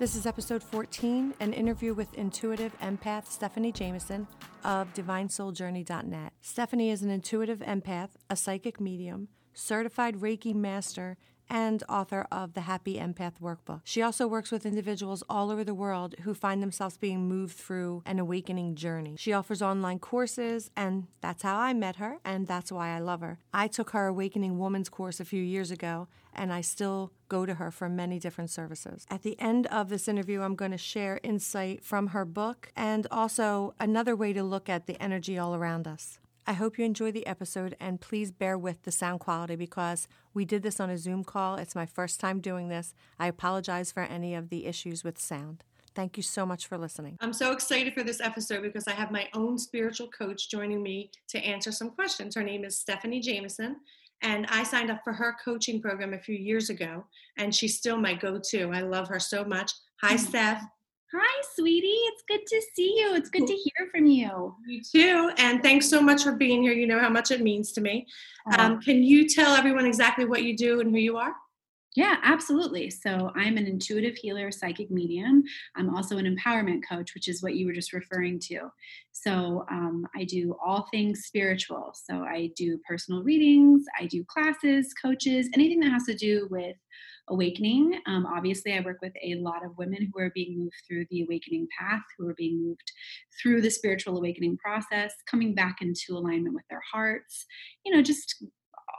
This is episode 14, an interview with intuitive empath Stephanie Jameson of DivineSoulJourney.net. Stephanie is an intuitive empath, a psychic medium, certified Reiki master, and author of the Happy Empath Workbook. She also works with individuals all over the world who find themselves being moved through an awakening journey. She offers online courses, and that's how I met her, and that's why I love her. I took her Awakening Woman's course a few years ago, and I still go to her for many different services. At the end of this interview, I'm going to share insight from her book and also another way to look at the energy all around us. I hope you enjoy the episode and please bear with the sound quality because we did this on a Zoom call. It's my first time doing this. I apologize for any of the issues with sound. Thank you so much for listening. I'm so excited for this episode because I have my own spiritual coach joining me to answer some questions. Her name is Stephanie Jameson, and I signed up for her coaching program a few years ago, and she's still my go to. I love her so much. Hi, mm-hmm. Steph. Hi, sweetie. It's good to see you. It's good to hear from you. You too. And thanks so much for being here. You know how much it means to me. Um, can you tell everyone exactly what you do and who you are? Yeah, absolutely. So I'm an intuitive healer, psychic medium. I'm also an empowerment coach, which is what you were just referring to. So um, I do all things spiritual. So I do personal readings, I do classes, coaches, anything that has to do with awakening. Um, obviously, I work with a lot of women who are being moved through the awakening path, who are being moved through the spiritual awakening process, coming back into alignment with their hearts. You know, just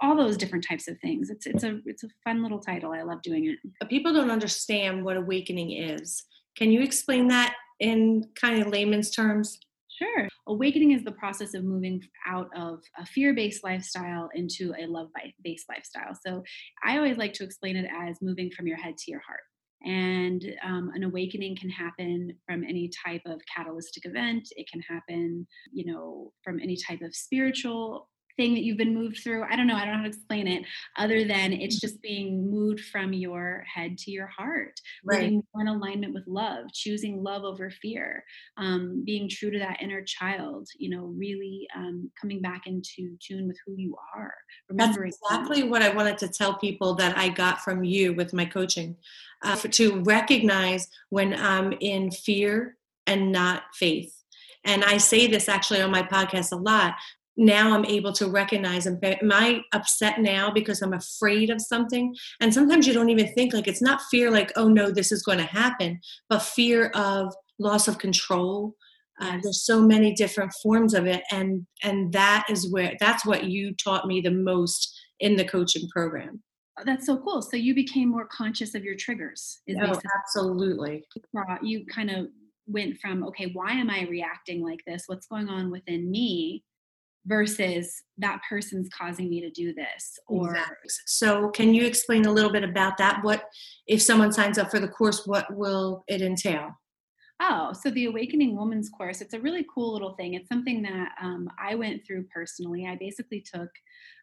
all those different types of things. It's it's a it's a fun little title. I love doing it. But People don't understand what awakening is. Can you explain that in kind of layman's terms? Sure. Awakening is the process of moving out of a fear based lifestyle into a love based lifestyle. So I always like to explain it as moving from your head to your heart. And um, an awakening can happen from any type of catalytic event. It can happen, you know, from any type of spiritual thing that you've been moved through. I don't know. I don't know how to explain it other than it's just being moved from your head to your heart, right. being in alignment with love, choosing love over fear, um, being true to that inner child, you know, really um, coming back into tune with who you are. Remembering That's exactly what I wanted to tell people that I got from you with my coaching uh, for, to recognize when I'm in fear and not faith. And I say this actually on my podcast a lot now I'm able to recognize am I upset now because I'm afraid of something? And sometimes you don't even think like it's not fear like, oh no, this is going to happen, but fear of loss of control. Uh, there's so many different forms of it, and and that is where that's what you taught me the most in the coaching program. Oh, that's so cool. So you became more conscious of your triggers. oh, absolutely. You kind of went from okay, why am I reacting like this? What's going on within me? Versus that person's causing me to do this or exactly. so can you explain a little bit about that what if someone signs up for the course what will it entail Oh, so the Awakening Woman's course, it's a really cool little thing. It's something that um, I went through personally. I basically took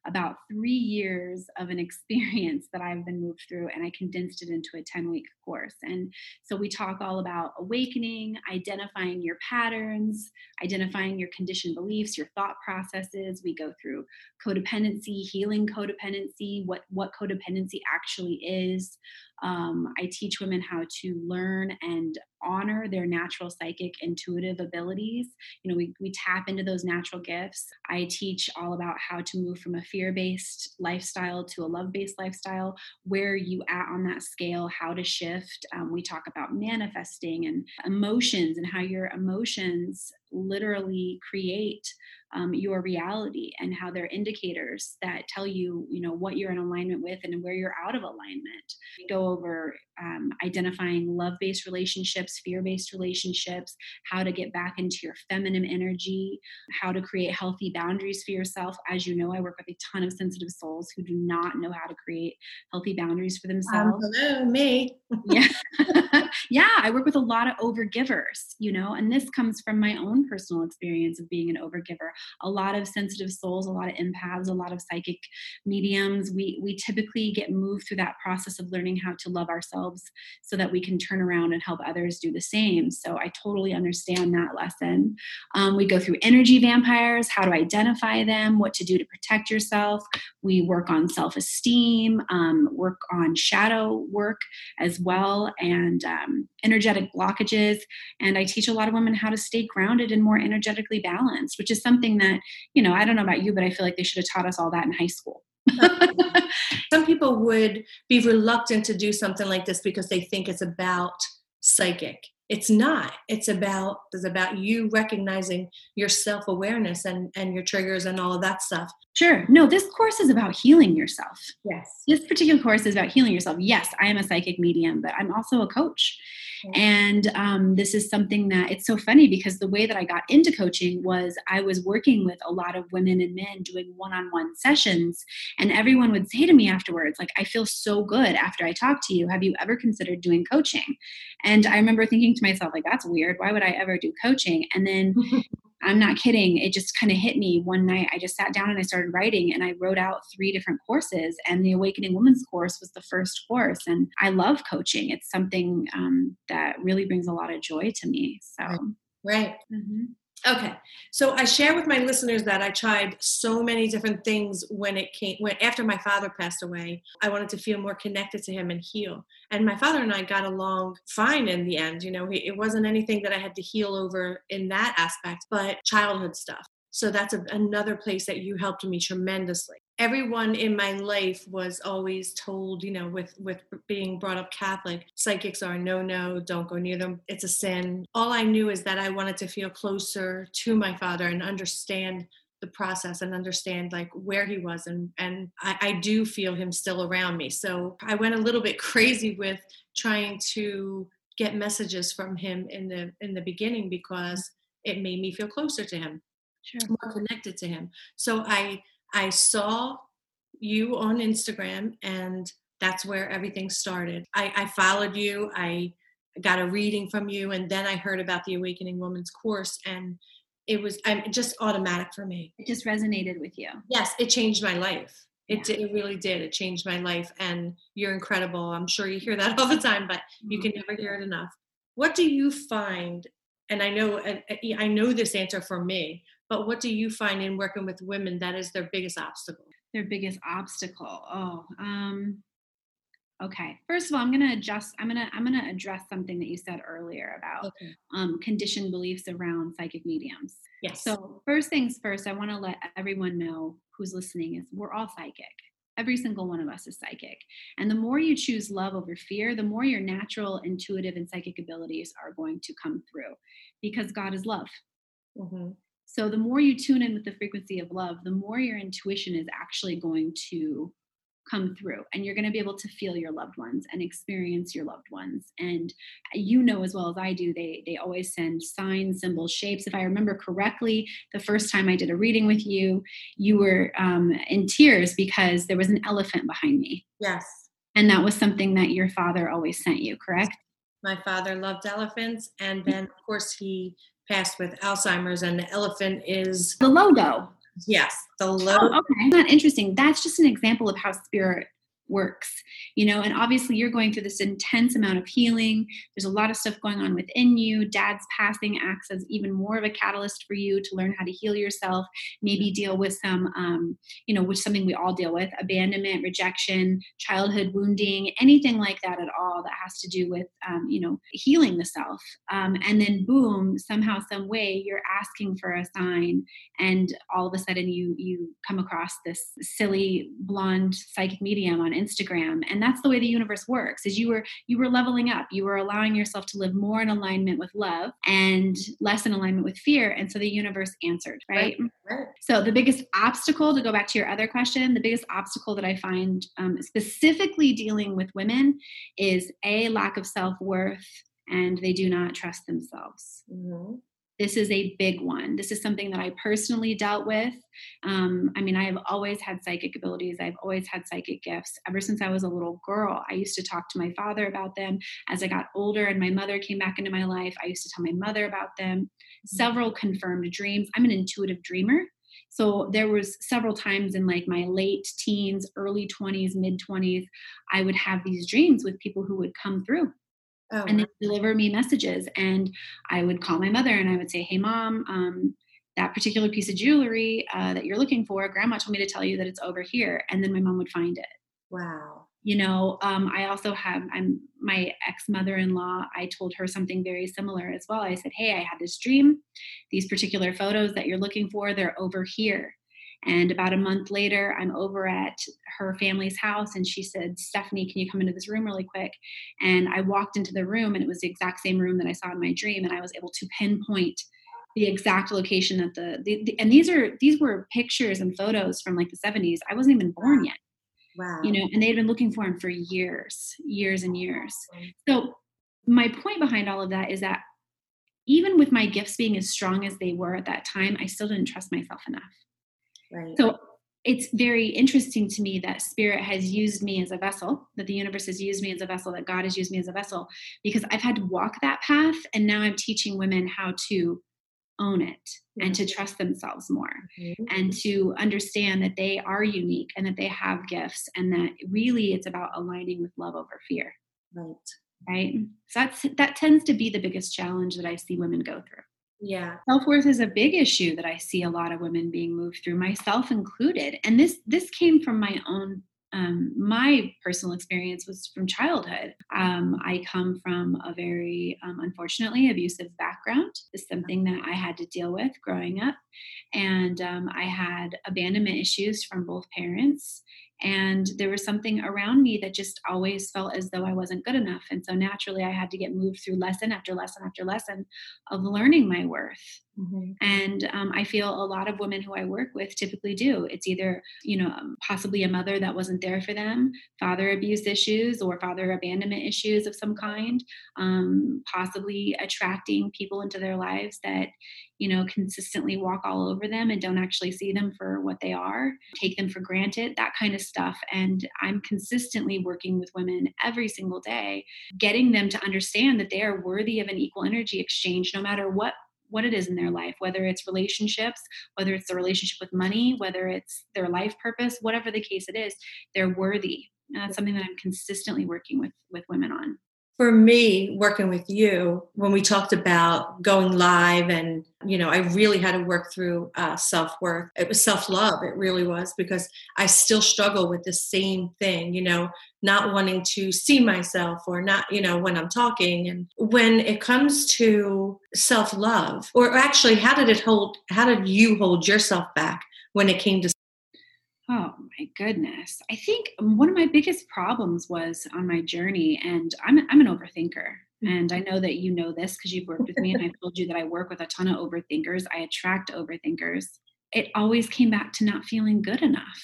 about three years of an experience that I've been moved through, and I condensed it into a 10 week course. And so we talk all about awakening, identifying your patterns, identifying your conditioned beliefs, your thought processes. We go through codependency, healing codependency, what, what codependency actually is. Um, I teach women how to learn and honor their natural psychic intuitive abilities. You know, we, we tap into those natural gifts. I teach all about how to move from a fear based lifestyle to a love based lifestyle, where you at on that scale, how to shift. Um, we talk about manifesting and emotions and how your emotions literally create um, your reality and how they're indicators that tell you you know what you're in alignment with and where you're out of alignment. We go over um, identifying love-based relationships fear-based relationships how to get back into your feminine energy how to create healthy boundaries for yourself. As you know i work with a ton of sensitive souls who do not know how to create healthy boundaries for um, themselves. um, hello me. Yeah. Yeah i work with a lot of overgivers you know and this comes from my own own personal experience of being an overgiver. A lot of sensitive souls, a lot of empaths, a lot of psychic mediums, we we typically get moved through that process of learning how to love ourselves so that we can turn around and help others do the same. So I totally understand that lesson. Um, we go through energy vampires, how to identify them, what to do to protect yourself. We work on self esteem, um, work on shadow work as well, and um, energetic blockages. And I teach a lot of women how to stay grounded and more energetically balanced, which is something that, you know, I don't know about you, but I feel like they should have taught us all that in high school. Some people would be reluctant to do something like this because they think it's about psychic. It's not. It's about it's about you recognizing your self-awareness and and your triggers and all of that stuff sure no this course is about healing yourself yes this particular course is about healing yourself yes i am a psychic medium but i'm also a coach and um, this is something that it's so funny because the way that I got into coaching was I was working with a lot of women and men doing one on one sessions. And everyone would say to me afterwards, like, I feel so good after I talk to you. Have you ever considered doing coaching? And I remember thinking to myself, like, that's weird. Why would I ever do coaching? And then I'm not kidding. It just kind of hit me one night. I just sat down and I started writing and I wrote out three different courses. And the Awakening Woman's course was the first course. And I love coaching. It's something um, that really brings a lot of joy to me. So, right. Mm-hmm. Okay. So I share with my listeners that I tried so many different things when it came when after my father passed away. I wanted to feel more connected to him and heal. And my father and I got along fine in the end, you know, it wasn't anything that I had to heal over in that aspect, but childhood stuff. So that's a, another place that you helped me tremendously. Everyone in my life was always told, you know, with with being brought up Catholic, psychics are no no, don't go near them. It's a sin. All I knew is that I wanted to feel closer to my father and understand the process and understand like where he was and and I, I do feel him still around me. So I went a little bit crazy with trying to get messages from him in the in the beginning because it made me feel closer to him sure. more connected to him. So I I saw you on Instagram and that's where everything started. I, I followed you, I got a reading from you, and then I heard about the Awakening Woman's course and it was I'm just automatic for me. It just resonated with you. Yes, it changed my life. It, yeah. it really did. It changed my life. And you're incredible. I'm sure you hear that all the time, but you mm-hmm. can never hear it enough. What do you find? And I know I know this answer for me, but what do you find in working with women that is their biggest obstacle? Their biggest obstacle. Oh, um, okay. First of all, I'm gonna adjust. I'm gonna I'm gonna address something that you said earlier about okay. um, conditioned beliefs around psychic mediums. Yes. So first things first, I want to let everyone know who's listening is we're all psychic. Every single one of us is psychic. And the more you choose love over fear, the more your natural, intuitive, and psychic abilities are going to come through because God is love. Mm-hmm. So the more you tune in with the frequency of love, the more your intuition is actually going to come through and you're going to be able to feel your loved ones and experience your loved ones. And you know as well as i do they they always send signs symbols shapes. If i remember correctly the first time i did a reading with you you were um, in tears because there was an elephant behind me. Yes. And that was something that your father always sent you correct? My father loved elephants and then of course he passed with Alzheimer's, and the elephant is the logo. Yes, the logo. Oh, okay, not interesting. That's just an example of how spirit works you know and obviously you're going through this intense amount of healing. There's a lot of stuff going on within you. Dad's passing acts as even more of a catalyst for you to learn how to heal yourself maybe deal with some um, you know with something we all deal with abandonment rejection childhood wounding anything like that at all that has to do with um, you know healing the self. Um, and then boom somehow some way you're asking for a sign and all of a sudden you you come across this silly blonde psychic medium on Instagram and that's the way the universe works is you were you were leveling up you were allowing yourself to live more in alignment with love and less in alignment with fear and so the universe answered right, right. right. so the biggest obstacle to go back to your other question the biggest obstacle that I find um, specifically dealing with women is a lack of self-worth and they do not trust themselves mm-hmm. This is a big one. This is something that I personally dealt with. Um, I mean, I have always had psychic abilities. I've always had psychic gifts. Ever since I was a little girl, I used to talk to my father about them. As I got older and my mother came back into my life, I used to tell my mother about them. Mm-hmm. Several confirmed dreams. I'm an intuitive dreamer. So there was several times in like my late teens, early 20s, mid 20s, I would have these dreams with people who would come through Oh, and they deliver me messages. And I would call my mother and I would say, Hey, mom, um, that particular piece of jewelry uh, that you're looking for, grandma told me to tell you that it's over here. And then my mom would find it. Wow. You know, um, I also have, I'm my ex mother in law. I told her something very similar as well. I said, Hey, I had this dream. These particular photos that you're looking for, they're over here. And about a month later, I'm over at her family's house, and she said, Stephanie, can you come into this room really quick? And I walked into the room, and it was the exact same room that I saw in my dream, and I was able to pinpoint the exact location that the, the, the and these are these were pictures and photos from like the 70s. I wasn't even born yet. Wow. You know, and they had been looking for him for years, years and years. So my point behind all of that is that even with my gifts being as strong as they were at that time, I still didn't trust myself enough. Right. So it's very interesting to me that spirit has used me as a vessel, that the universe has used me as a vessel, that God has used me as a vessel, because I've had to walk that path. And now I'm teaching women how to own it mm-hmm. and to trust themselves more mm-hmm. and to understand that they are unique and that they have gifts and that really it's about aligning with love over fear. Right. Right. So that's that tends to be the biggest challenge that I see women go through. Yeah. Self-worth is a big issue that I see a lot of women being moved through, myself included. And this this came from my own um, my personal experience was from childhood. Um, I come from a very, um, unfortunately, abusive background. It's something that I had to deal with growing up. And um, I had abandonment issues from both parents and there was something around me that just always felt as though I wasn't good enough. And so naturally, I had to get moved through lesson after lesson after lesson of learning my worth. Mm-hmm. And um, I feel a lot of women who I work with typically do. It's either, you know, um, possibly a mother that wasn't there for them, father abuse issues, or father abandonment issues of some kind, um, possibly attracting people into their lives that, you know, consistently walk all over them and don't actually see them for what they are, take them for granted, that kind of stuff. And I'm consistently working with women every single day, getting them to understand that they are worthy of an equal energy exchange no matter what what it is in their life, whether it's relationships, whether it's the relationship with money, whether it's their life purpose, whatever the case it is, they're worthy. And that's something that I'm consistently working with with women on for me working with you when we talked about going live and you know i really had to work through uh, self-worth. It was self-love it really was because i still struggle with the same thing you know not wanting to see myself or not you know when i'm talking. And when it comes to self-love or actually how did it hold how did you hold yourself back when it came to Oh my goodness. I think one of my biggest problems was on my journey, and I'm, I'm an overthinker. And I know that you know this because you've worked with me, and I've told you that I work with a ton of overthinkers. I attract overthinkers. It always came back to not feeling good enough.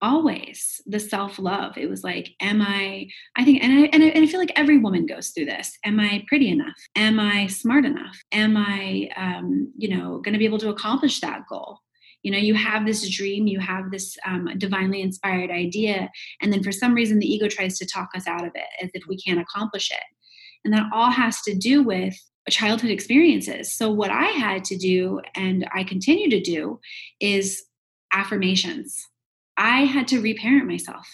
Always the self love. It was like, am I? I think, and I, and I and I feel like every woman goes through this. Am I pretty enough? Am I smart enough? Am I, um, you know, going to be able to accomplish that goal? You know you have this dream you have this um, divinely inspired idea and then for some reason the ego tries to talk us out of it as if we can't accomplish it. And that all has to do with childhood experiences. So what i had to do and i continue to do is affirmations. I had to reparent myself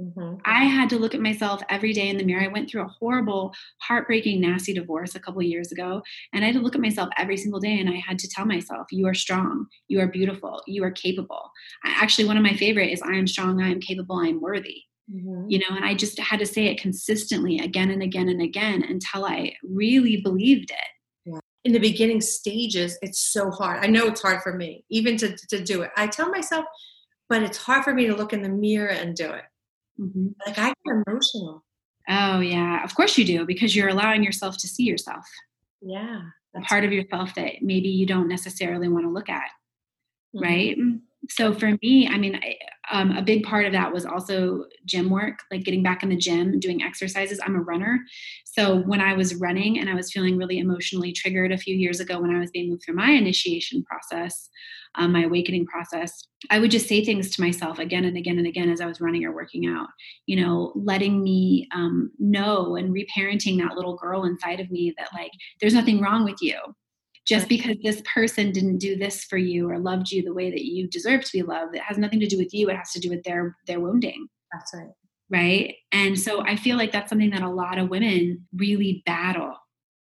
Mm-hmm. I had to look at myself every day in the mirror. I went through a horrible, heartbreaking, nasty divorce a couple years ago. And I had to look at myself every single day and I had to tell myself, You are strong, you are beautiful, you are capable. I, Actually, one of my favorite is I am strong, I am capable, I am worthy. Mm-hmm. You know, and I just had to say it consistently again and again and again until I really believed it. In the beginning stages, it's so hard. I know it's hard for me, even to, to do it. I tell myself, but it's hard for me to look in the mirror and do it Mm-hmm. Like I get emotional. Oh yeah, of course you do because you're allowing yourself to see yourself. Yeah, a part of yourself that maybe you don't necessarily want to look at, mm-hmm. right? So for me, I mean, I, um, a big part of that was also gym work, like getting back in the gym, doing exercises. I'm a runner. So when I was running and I was feeling really emotionally triggered a few years ago when I was being moved through my initiation process, um, my awakening process, I would just say things to myself again and again and again as I was running or working out, you know, letting me um, know and reparenting that little girl inside of me that, like, there's nothing wrong with you. Just because this person didn't do this for you or loved you the way that you deserve to be loved it has nothing to do with you it has to do with their their wounding. That's right. Right? And so i feel like that's something that a lot of women really battle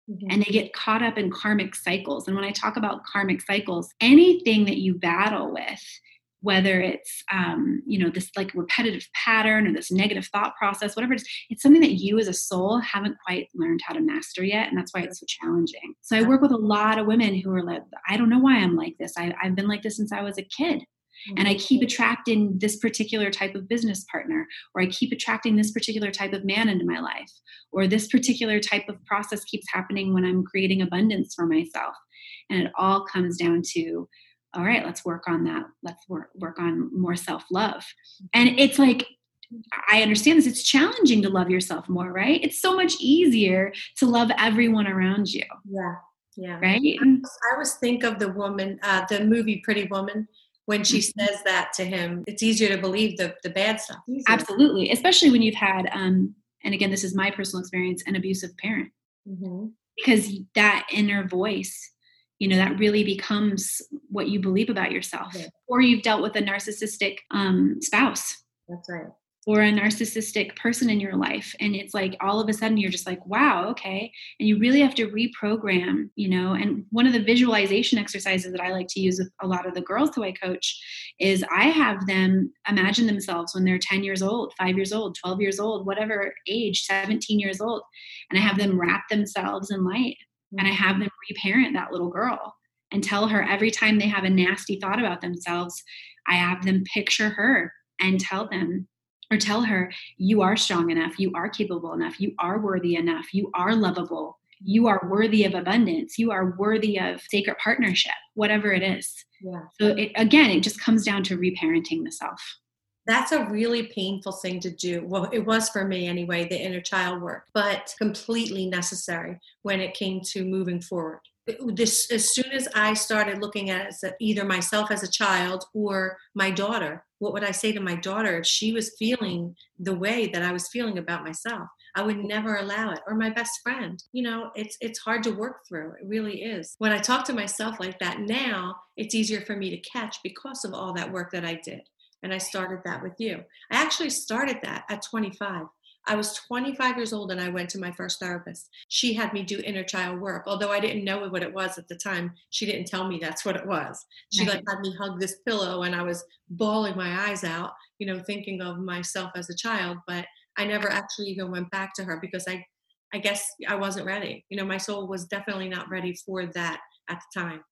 mm-hmm. and they get caught up in karmic cycles. And when i talk about karmic cycles anything that you battle with whether it's um, you know this like repetitive pattern or this negative thought process whatever it is it's something that you as a soul haven't quite learned how to master yet and that's why it's so challenging. So i work with a lot of women who are like i don't know why i'm like this. I, have been like this since i was a kid mm-hmm. and i keep attracting this particular type of business partner or i keep attracting this particular type of man into my life or this particular type of process keeps happening when i'm creating abundance for myself and it all comes down to all right let's work on that let's work work on more self-love and it's like I understand this. It's challenging to love yourself more, right? It's so much easier to love everyone around you. Yeah. Yeah. Right. I always think of the woman, uh, the movie Pretty Woman, when she says that to him. It's easier to believe the, the bad stuff. Easier. Absolutely. Especially when you've had, um, and again, this is my personal experience, an abusive parent. Mm-hmm. Because that inner voice you know that really becomes what you believe about yourself yeah. or you've dealt with a narcissistic um, spouse that's right or a narcissistic person in your life and it's like all of a sudden you're just like wow okay. And you really have to reprogram you know and one of the visualization exercises that i like to use with a lot of the girls who i coach is i have them imagine themselves when they're 10 years old 5 years old 12 years old whatever age 17 years old and i have them wrap themselves in light and I mm-hmm. have them reparent that little girl and tell her every time they have a nasty thought about themselves, I have them picture her and tell them or tell her, you are strong enough, you are capable enough, you are worthy enough, you are lovable, you are worthy of abundance, you are worthy of sacred partnership, whatever it is. Yeah. So it, again, it just comes down to reparenting the self that's a really painful thing to do. Well, it was for me anyway, the inner child work, but completely necessary when it came to moving forward. This, as soon as I started looking at it as either myself as a child or my daughter, what would I say to my daughter if she was feeling the way that I was feeling about myself? I would never allow it. Or my best friend. You know, it's it's hard to work through. It really is. When I talk to myself like that now, it's easier for me to catch because of all that work that I did and I started that with you. I actually started that at 25. I was 25 years old and I went to my first therapist. She had me do inner child work, although I didn't know what it was at the time. She didn't tell me that's what it was. She like had me hug this pillow and I was bawling my eyes out, you know, thinking of myself as a child, but I never actually even went back to her because I I guess I wasn't ready. You know, my soul was definitely not ready for that at the time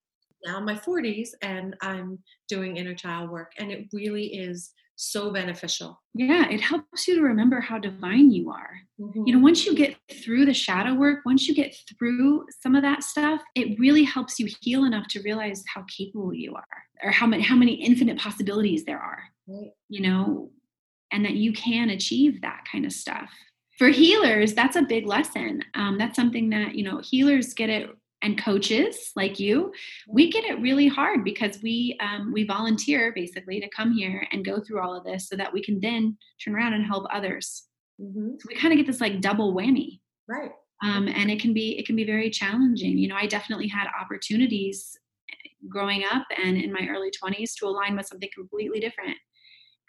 now I'm in my 40s and I'm doing inner child work, and it really is so beneficial. Yeah, it helps you to remember how divine you are. Mm-hmm. You know, once you get through the shadow work, once you get through some of that stuff, it really helps you heal enough to realize how capable you are or how many how many infinite possibilities there are. Right. You know, and that you can achieve that kind of stuff. For healers, that's a big lesson. Um, that's something that, you know, healers get it and coaches like you we get it really hard because we um, we volunteer basically to come here and go through all of this so that we can then turn around and help others. Mm-hmm. so we kind of get this like double whammy. Right. Um, and it can be it can be very challenging. You know i definitely had opportunities growing up and in my early 20s to align with something completely different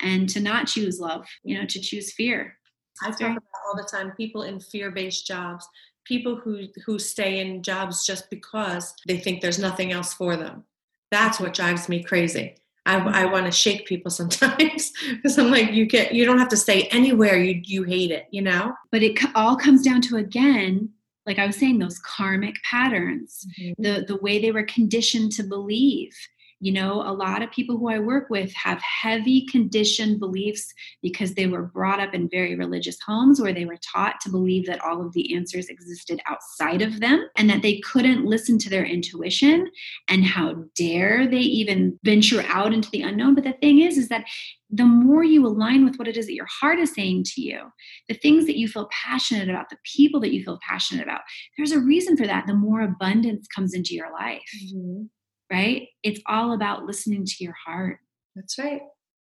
and to not choose love you know to choose fear. I talk about all the time people in fear-based jobs people who who stay in jobs just because they think there's nothing else for them. That's what drives me crazy. I, I mm-hmm. want to shake people sometimes because i'm like you get you don't have to stay anywhere. You you hate it you know? But it all comes down to again like i was saying those karmic patterns. Mm-hmm. the the way they were conditioned to believe You know, a lot of people who I work with have heavy conditioned beliefs because they were brought up in very religious homes where they were taught to believe that all of the answers existed outside of them and that they couldn't listen to their intuition and how dare they even venture out into the unknown. But the thing is, is that the more you align with what it is that your heart is saying to you, the things that you feel passionate about, the people that you feel passionate about, there's a reason for that. The more abundance comes into your life, mm-hmm. Right? It's all about listening to your heart. That's right.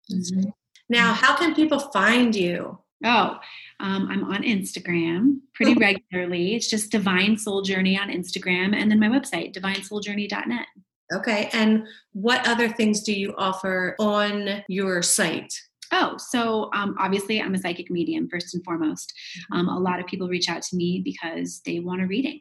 That's mm-hmm. right. Now, how can people find you? Oh, um, I'm on Instagram pretty regularly. It's just Divine Soul Journey on Instagram, and then my website, divinesouljourney.net. Okay. And what other things do you offer on your site? Oh, so um, obviously, I'm a psychic medium first and foremost. Mm-hmm. Um, a lot of people reach out to me because they want a reading.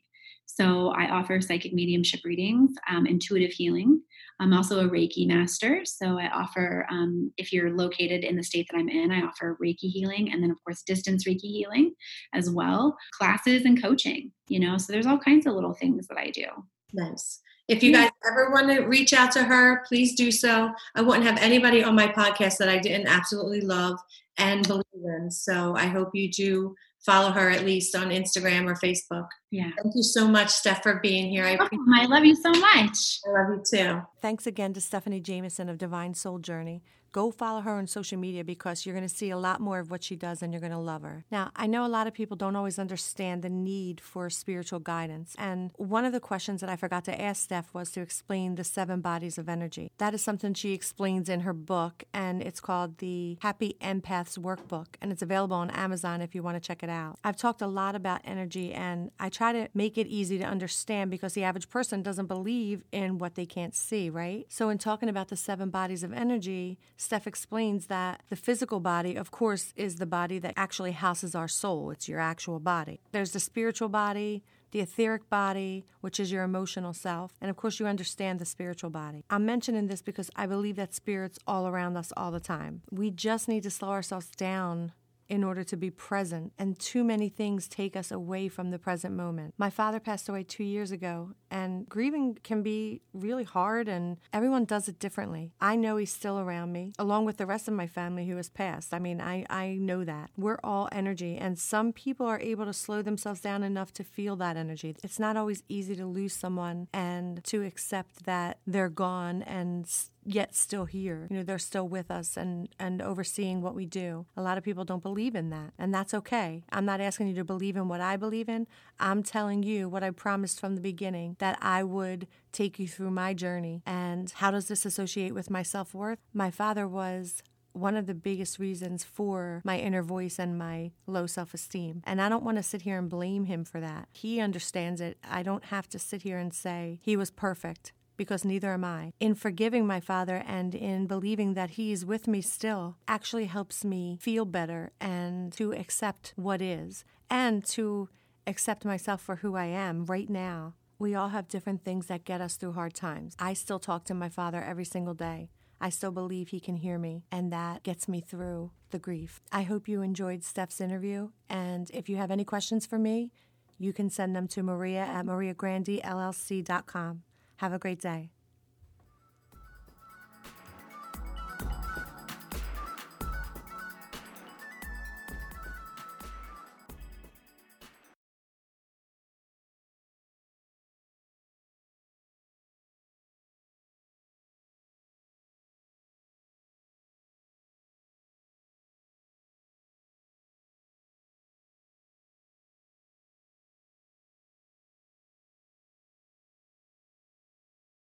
So I offer psychic mediumship readings, um, intuitive healing. I'm also a Reiki master. So I offer, um, if you're located in the state that I'm in, I offer Reiki healing and then, of course, distance Reiki healing as well, classes and coaching, you know. So there's all kinds of little things that I do. Nice. If you guys ever want to reach out to her, please do so. I wouldn't have anybody on my podcast that I didn't absolutely love and believe in. So I hope you do follow her at least on Instagram or Facebook. Yeah. Thank you so much, Steph, for being here. I, I love you so much. I love you too. Thanks again to Stephanie Jameson of Divine Soul Journey go follow her on social media because you're going to see a lot more of what she does and you're going to love her. Now, I know a lot of people don't always understand the need for spiritual guidance. And one of the questions that I forgot to ask Steph was to explain the seven bodies of energy. That is something she explains in her book, and it's called the Happy Empaths Workbook, and it's available on Amazon if you want to check it out. I've talked a lot about energy, and I try to make it easy to understand because the average person doesn't believe in what they can't see, right? So, in talking about the seven bodies of energy, Steph explains that the physical body, of course, is the body that actually houses our soul. It's your actual body. There's the spiritual body, the etheric body, which is your emotional self, and of course, you understand the spiritual body. I'm mentioning this because I believe that spirit's all around us all the time. We just need to slow ourselves down in order to be present, and too many things take us away from the present moment. My father passed away two years ago, and grieving can be really hard, and everyone does it differently. I know he's still around me, along with the rest of my family who has passed. I mean, I, I know that. We're all energy, and some people are able to slow themselves down enough to feel that energy. It's not always easy to lose someone and to accept that they're gone and yet still here. You know, they're still with us and, and overseeing what we do. A lot of people don't believe in that, and that's okay. I'm not asking you to believe in what I believe in. I'm telling you what I promised from the beginning that I would take you through my journey. And how does this associate with my self worth? My father was one of the biggest reasons for my inner voice and my low self esteem. And I don't want to sit here and blame him for that. He understands it. I don't have to sit here and say he was perfect because neither am I. In forgiving my father and in believing that he is with me still actually helps me feel better and to accept what is and to accept myself for who I am right now. We all have different things that get us through hard times. I still talk to my father every single day. I still believe he can hear me, and that gets me through the grief. I hope you enjoyed Steph's interview, and if you have any questions for me, you can send them to Maria at mariagrandellc.com. Have a great day.